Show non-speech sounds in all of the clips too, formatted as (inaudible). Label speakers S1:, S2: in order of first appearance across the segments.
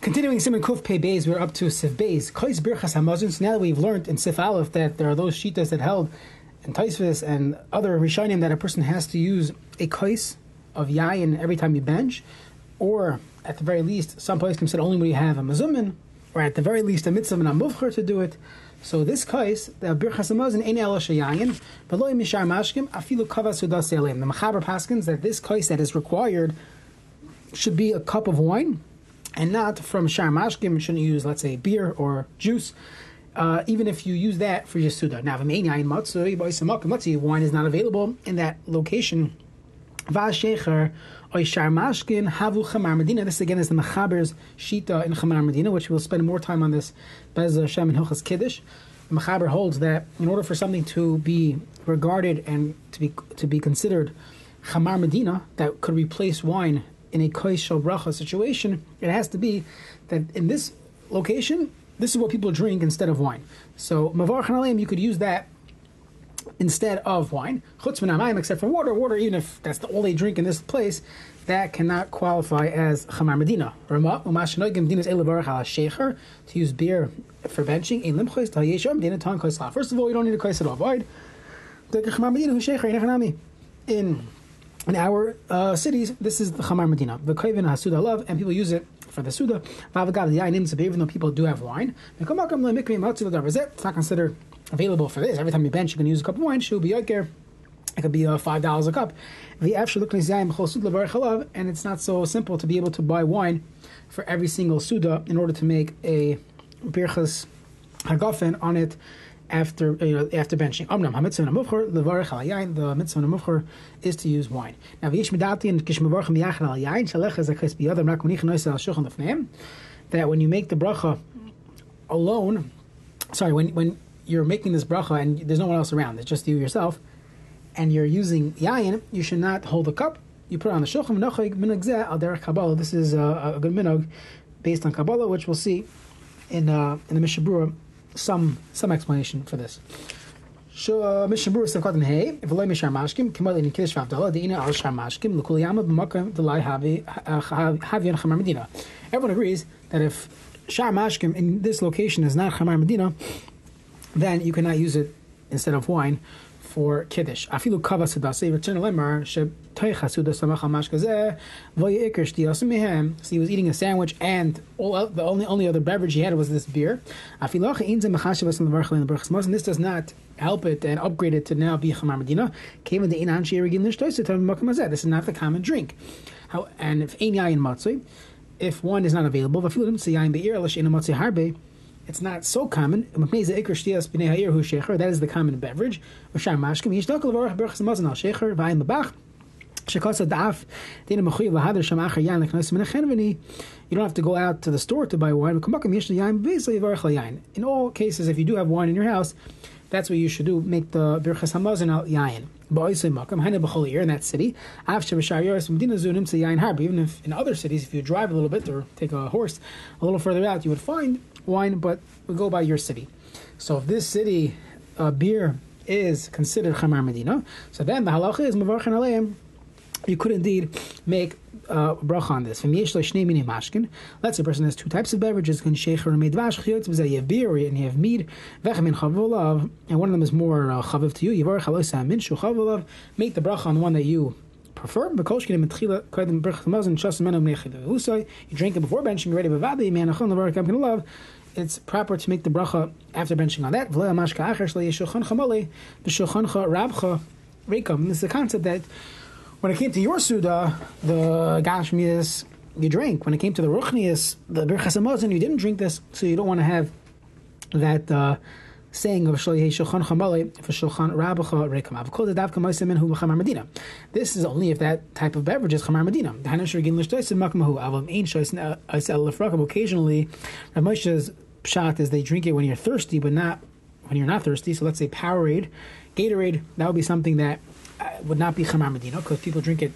S1: Continuing Siman Kuf Pei Beis, we're up to Sif Beis. Kais Birchas Hamazon. So now that we've learned in Sif Aleph that there are those shitas that held in Taisvis and other Rishonim that a person has to use a kais of yayin every time you bench, or at the very least, some places can say only when you have a mazumin, or at the very least a mitzvah and a mufcher to do it. So this kais, the Birchas Hamazon, ein ela shayayin, but loy mishar mashkim, afilu kavas sudas The Machaber paskins that this kais that is required should be a cup of wine and not from Shar Mashkim. You shouldn't use, let's say, beer or juice. Uh, even if you use that for your Suda. Now, wine is not available in that location. Vashecher Mashkin Havu Chamar Medina. This again is the Mechaber's Shita in Chamar Medina, which we'll spend more time on this Bez Hashem and Hilchas Kiddush. The Mechaber holds that in order for something to be regarded and to be to be considered Chamar Medina, that could replace wine in a koish shel bracha situation, it has to be that in this location, this is what people drink instead of wine. So mavar chanalim, you could use that instead of wine. Chutz mayim, except for water. Water, even if that's the they drink in this place, that cannot qualify as chamar medina. To use beer for benching. First of all, you don't need a kois at all. In in our uh, cities, this is the Chamar Medina. The Kavin Hasuda love, and people use it for the Suda. Even though people do have wine. It's not considered available for this. Every time you bench, you can use a cup of wine. She'll be. It could be uh, five dollars a cup. The and it's not so simple to be able to buy wine for every single suda in order to make a birchas hagafen on it after uh, after benching. The mitzvah namufcher is to use wine. Now and. That when you make the bracha alone, sorry, when when you're making this bracha and there's no one else around, it's just you yourself, and you're using yain, you should not hold a cup. You put it on the shulchan. This is a, a good minog based on kabbalah, which we'll see in uh, in the Mishabura some some explanation for this. Uh, Berurah said cotton hey if loy mishar mashkim kimal in kiddush v'avdala the ina al shar mashkim l'kul yama b'makam delay havi havi chamar medina. Everyone agrees that if shar mashkim in this location is not chamar medina, then you cannot use it instead of wine for kiddush. Afilu kava sedase return lemar shebtoicha suda samach hamash kazeh v'yiker shtiyas mehem. So he was eating a sandwich, and all the only only other beverage he had was this beer. Afilocha inzem mechashivas in the varchel in the berachas and this does not help it and upgrade it to now be chamar medina. Came in the inan sheirigin l'shtoiset This is not the common drink. How and if ein yayin matzoi, if one is not available, vafilu dim yayin be'ir elish l'shein matzoi harbe it's not so common. That is the common beverage. You don't have to go out to the store to buy wine. In all cases, if you do have wine in your house, that's what you should do. Make the birchas hamazon al yayin. In that city, even if in other cities, if you drive a little bit or take a horse a little further out, you would find wine, but we go by your city. So if this city uh, beer is considered Chamar Medina, so then the halacha is Mavarchan Aleim. You could indeed make uh, bracha on this. Let's say a person has two types of beverages, and you have beer and you have mead, and one of them is more uh, chaviv to you. Make the bracha on the one that you prefer. You drink it before benching, ready it's proper to make the bracha after benching on that. This is the concept that when it came to your Suda, the Gashmias, you drank. When it came to the Ruchnias, the Birchas Hamazon, you didn't drink this, so you don't want to have that uh, saying of Shalei Shulchan Chamale for Shulchan Rabacha Rekam. I've called it Davka Maisim Hu Chamar Medina. This is only if that type of beverage is Chamar Medina. The Hanash Regin Lishtoisim Makmahu Avam Ein Shoisin Aisel Lefrakam. Occasionally, Rav Moshe's pshat is they drink it when you're thirsty, but not when you're not thirsty. So let's say Powerade, Gatorade, that would be something that Uh, would not be Chamar Medina because people drink it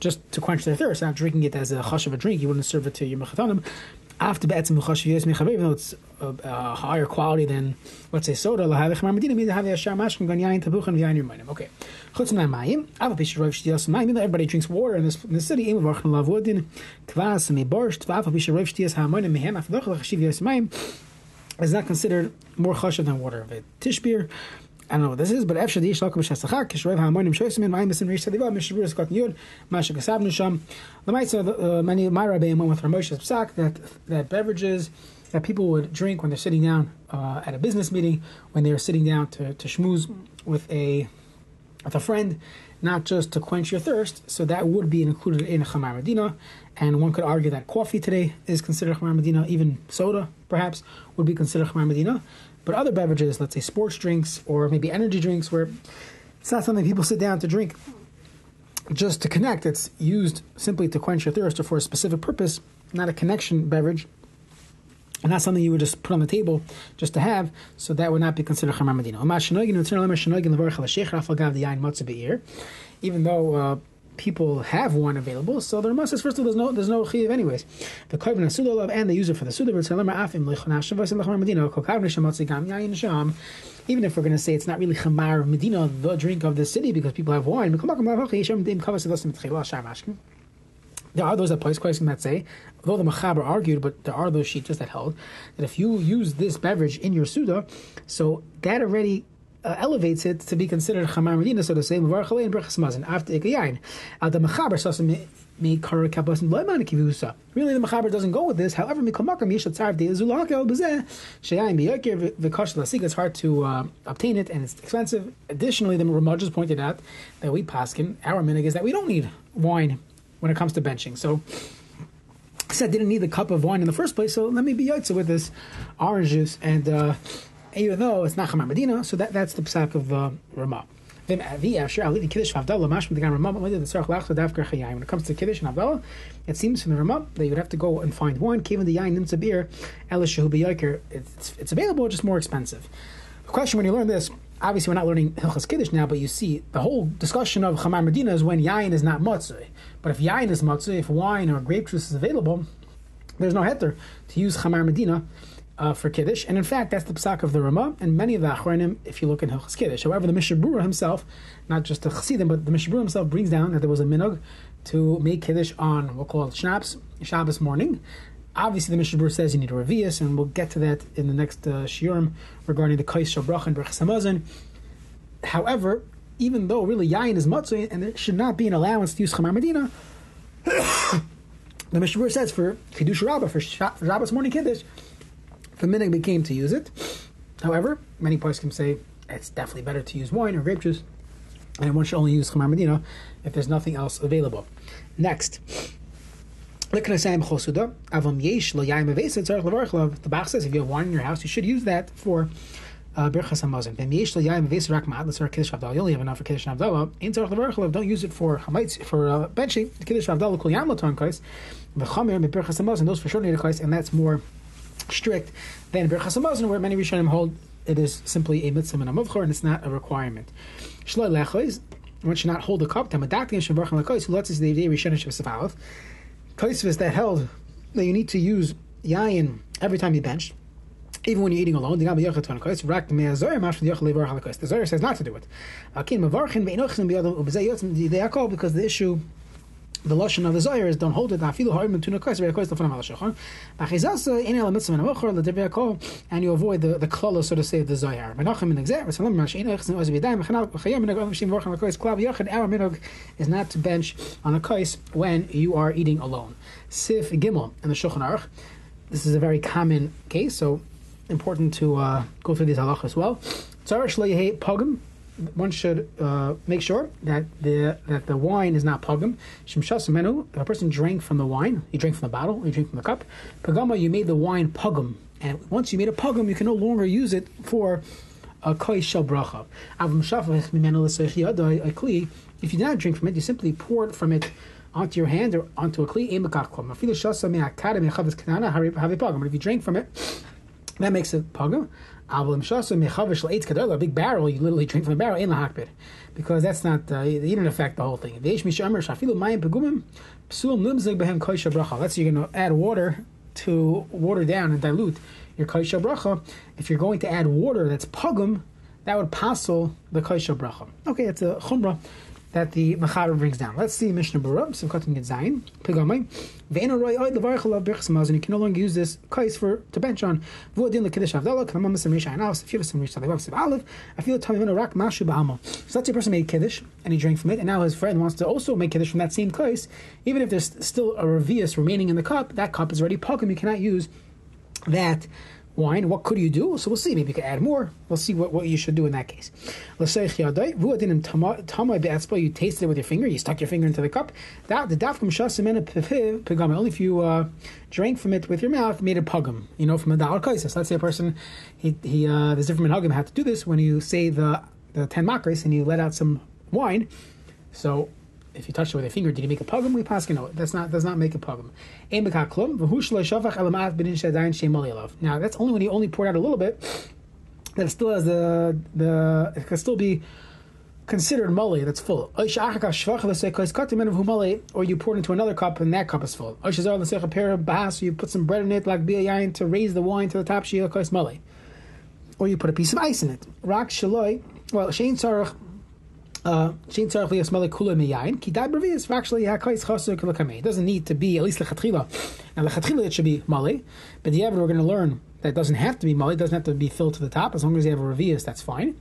S1: just to quench their thirst, not drinking it as a hush of a drink. You wouldn't serve it to your mechatanim. after be'etzim v'chashiv mechaver, even though it's a, a, higher quality than, let's say, soda, lahaveh chamar medina, means have yashar mashkin gan yain tabuchan v'yain yirmayim. Okay. Chutz min mayim, ava pish rov shtiyas mayim, Even everybody drinks water in this, in the city, im v'archan lavudin, kvas, me borsht, v'ava pish rov shtiyas ha'amonim mehem, afdoch l'chashiv yas mayim, is not considered more chashav than water. Tishbir, I don't know what this is, but Efshad Yish Lakum Shasachar, Kishrev HaMonim Shoysim, Ma'im Besim Rish Sadiva, Mishabur Eskot Yud, Masha Kasabnu Sham. The Maitza, many, my Rabbi went with Ramoshes Psak, that, that beverages that people would drink when they're sitting down uh, at a business meeting, when they're sitting down to, to schmooze with a, with a friend, not just to quench your thirst, so that would be included in Chamar Medina. And one could argue that coffee today is considered Chamar Medina, even soda, perhaps, would be considered Chamar Medina. But other beverages, let's say sports drinks or maybe energy drinks, where it's not something people sit down to drink just to connect. It's used simply to quench your thirst or for a specific purpose, not a connection beverage, and not something you would just put on the table just to have. So that would not be considered chamar medina. Even though uh, people have one available, so the Ramas says first of all there's no there's no chiv anyways. The koven suda and they use it for the suda. Even if we're going to say it's not really chamar medina, the drink of the city, because people have wine. There are those that place question that say, though the Machaber argued, but there are those sheets that held that if you use this beverage in your Suda, so that already uh, elevates it to be considered chamar medina, so to say, mavar and brachas mazin after ikayayin. Al the mechaber sasa me kara kabasin loiman kivusa. Really, the mechaber doesn't go with this. However, me mikomakam yishat tzarv de zulaka bezeh sheyayin biyakir v'kash lasig. It's hard to uh, obtain it and it's expensive. Additionally, the Ramah just pointed out that we paskin our minig is that we don't need wine when it comes to benching. So said didn't need the cup of wine in the first place, so let me be yotze with this orange juice and. Uh, even though it's not Chamar Medina, so that, that's the psak of uh, Ramah. When it comes to Kiddush and Havdalah, it seems from the Ramah that you would have to go and find one. Given the Yain beer, it's, it's available, just more expensive. The question when you learn this, obviously we're not learning Hilchas Kiddush now, but you see the whole discussion of Chamar Medina is when Yain is not Matzah. But if Yain is Matzah, if wine or grape juice is available, there's no heter to use Chamar Medina uh, for Kiddush. And in fact, that's the psak of the Ramah and many of the Achronim if you look in Hilchas Kiddush. However, the Mishabura himself, not just the Chassidim, but the Mishabura himself brings down that there was a minog to make Kiddush on, we'll call it Shabbos, Shabbos morning. Obviously, the Mishabura says you need a Revius, and we'll get to that in the next uh, Shiurim regarding the Kais Shabrach and Samazin. However, even though really Yain is Matzah, and there should not be an allowance to use Chamar Medina, (coughs) the Mishabura says for Kiddush Rabbah, for Shabbos morning Kiddush, the minig became to use it. However, many can say it's definitely better to use wine or grape juice, and one should only use chamar medina if there's nothing else available. Next. The Bach says if you have wine in your house, you should use that for uh, Birchas Hamazon. You only have enough for Kiddush Avdallah. Don't use it for Hamitz, for uh, benching. Kiddush Avdallah Kul Latan Kais. V'chamer Birchas Hamazon. Those for sure need Kais, and that's more strict than Birchas Hamazon, where many Rishonim hold it is simply a mitzvah and a muvchor, and it's not a requirement. Shloi lechois, one should not hold a cup. Tamadaktin shevarchan lechois, who lets us the day Rishonim shevasavav. Kaisvis that held that you need to use yayin every time you bench. Even when you're eating alone, the Zohar says not to do it. Because the issue the lashon of the Zohar is don't hold it. Afilu harim tuna kais amochor the kol, and you avoid the the klala so to say of the Zohar. Menachem in exam. Salam mashin echs and ozvidayim mechanal chayim shim vorchan klav yachid. Our minog is not to bench on a kais when you are eating alone. Sif gimel and the Shulchan Aruch. This is a very common case, so important to uh, go through these halachas as well. Tzarash lo pogam one should uh, make sure that the that the wine is not pogum. Shimshas a person drank from the wine, you drink from the bottle, you drink from the cup. Pagama, you made the wine pogum, and once you made a pogum, you can no longer use it for a koi shel bracha. If you did not drink from it, you simply pour it from it onto your hand or onto a kli. But if you drink from it, that makes it pogum. A big barrel, you literally drink from a barrel in the hakbid, because that's not uh, you didn't affect the whole thing. Say you're going to add water to water down and dilute your kaisha bracha, if you're going to add water that's pugum, that would passel the kaisha bracha. Okay, it's a chumrah that the Mechaber brings down. Let's see Mishnah Berurah, Simchatim Yitzayin, Pigamay. Ve'ena roi oid levarech alav birchas mazon. You can no longer use this kais for to bench on. V'odin lekiddush avdala. Kamam misam risha anas. If you have some risha levav siv aleph. I feel in rak mashu ba'ama. So say a person made kiddush and he drank from it, and now his friend wants to also make kiddush from that same kais. Even if there's still a revius remaining in the cup, that cup is already pogum. You cannot use that wine. What could you do? So we'll see. Maybe you could add more. We'll see what, what you should do in that case. You tasted it with your finger. You stuck your finger into the cup. That the only if you uh, drank from it with your mouth made a pugum. You know, from a dal kaisis. Let's say a person he he uh, there's different minhagim have to do this when you say the the ten makris and you let out some wine. So if you touch it with a finger, did you make a pugum? We pass no, that's not does not make a pugum. Now that's only when you only poured out a little bit. That still has the the it can still be considered mully that's full. Or you pour it into another cup and that cup is full. Or you put some bread in it like biyayin to raise the wine to the top. Or you put a piece of ice in it. Rak shaloi. Well, shein tzarach Uh, Miyayin. Ki. Actually. It doesn't need to be at least lechatchila. Now lechatchila it should be mali, but the we're going to learn that doesn't have to be mali. It doesn't have to be filled to the top. As long as you have a revius, that's fine.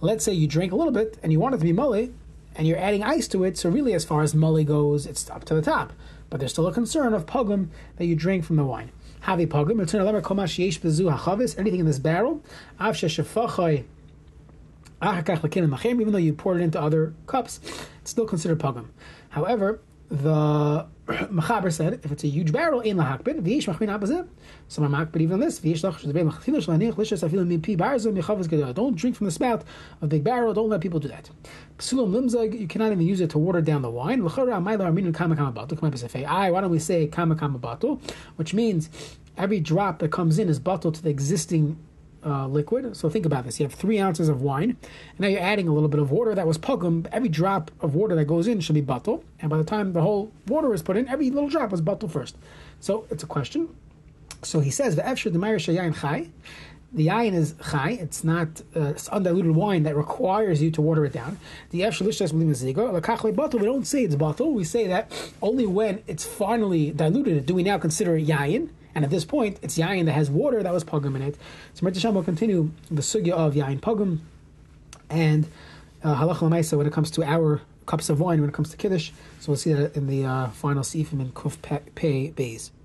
S1: Let's say you drink a little bit and you want it to be mali, and you're adding ice to it. So really, as far as mali goes, it's up to the top. But there's still a concern of pogum that you drink from the wine. Havi pogum. Anything in this barrel. Even though you poured it into other cups, it's still considered pagam. However, the (clears throat) Machaber said if it's a huge barrel in lahakbid, v'yish machmin abazeh. So my even this v'yish lach shlaniach lishas barzo. Don't drink from the spout of the barrel. Don't let people do that. Limzag. You cannot even use it to water down the wine. Up Why don't we say kama? Which means every drop that comes in is batul to the existing uh, liquid. So think about this: you have three ounces of wine, and now you're adding a little bit of water that was pugum. Every drop of water that goes in should be bottle, and by the time the whole water is put in, every little drop was bottle first. So it's a question. So he says the efshir the chai. The yain is chai. It's not uh, it's undiluted wine that requires you to water it down. The efshir bottle. We don't say it's bottle. We say that only when it's finally diluted do we now consider it yain and at this point, it's yain that has water that was pogum in it. So Mirta will continue the sugya of yain pogum and uh, halacha when it comes to our cups of wine, when it comes to kiddush. So we'll see that in the uh, final sifim in kuf pe, pe bays.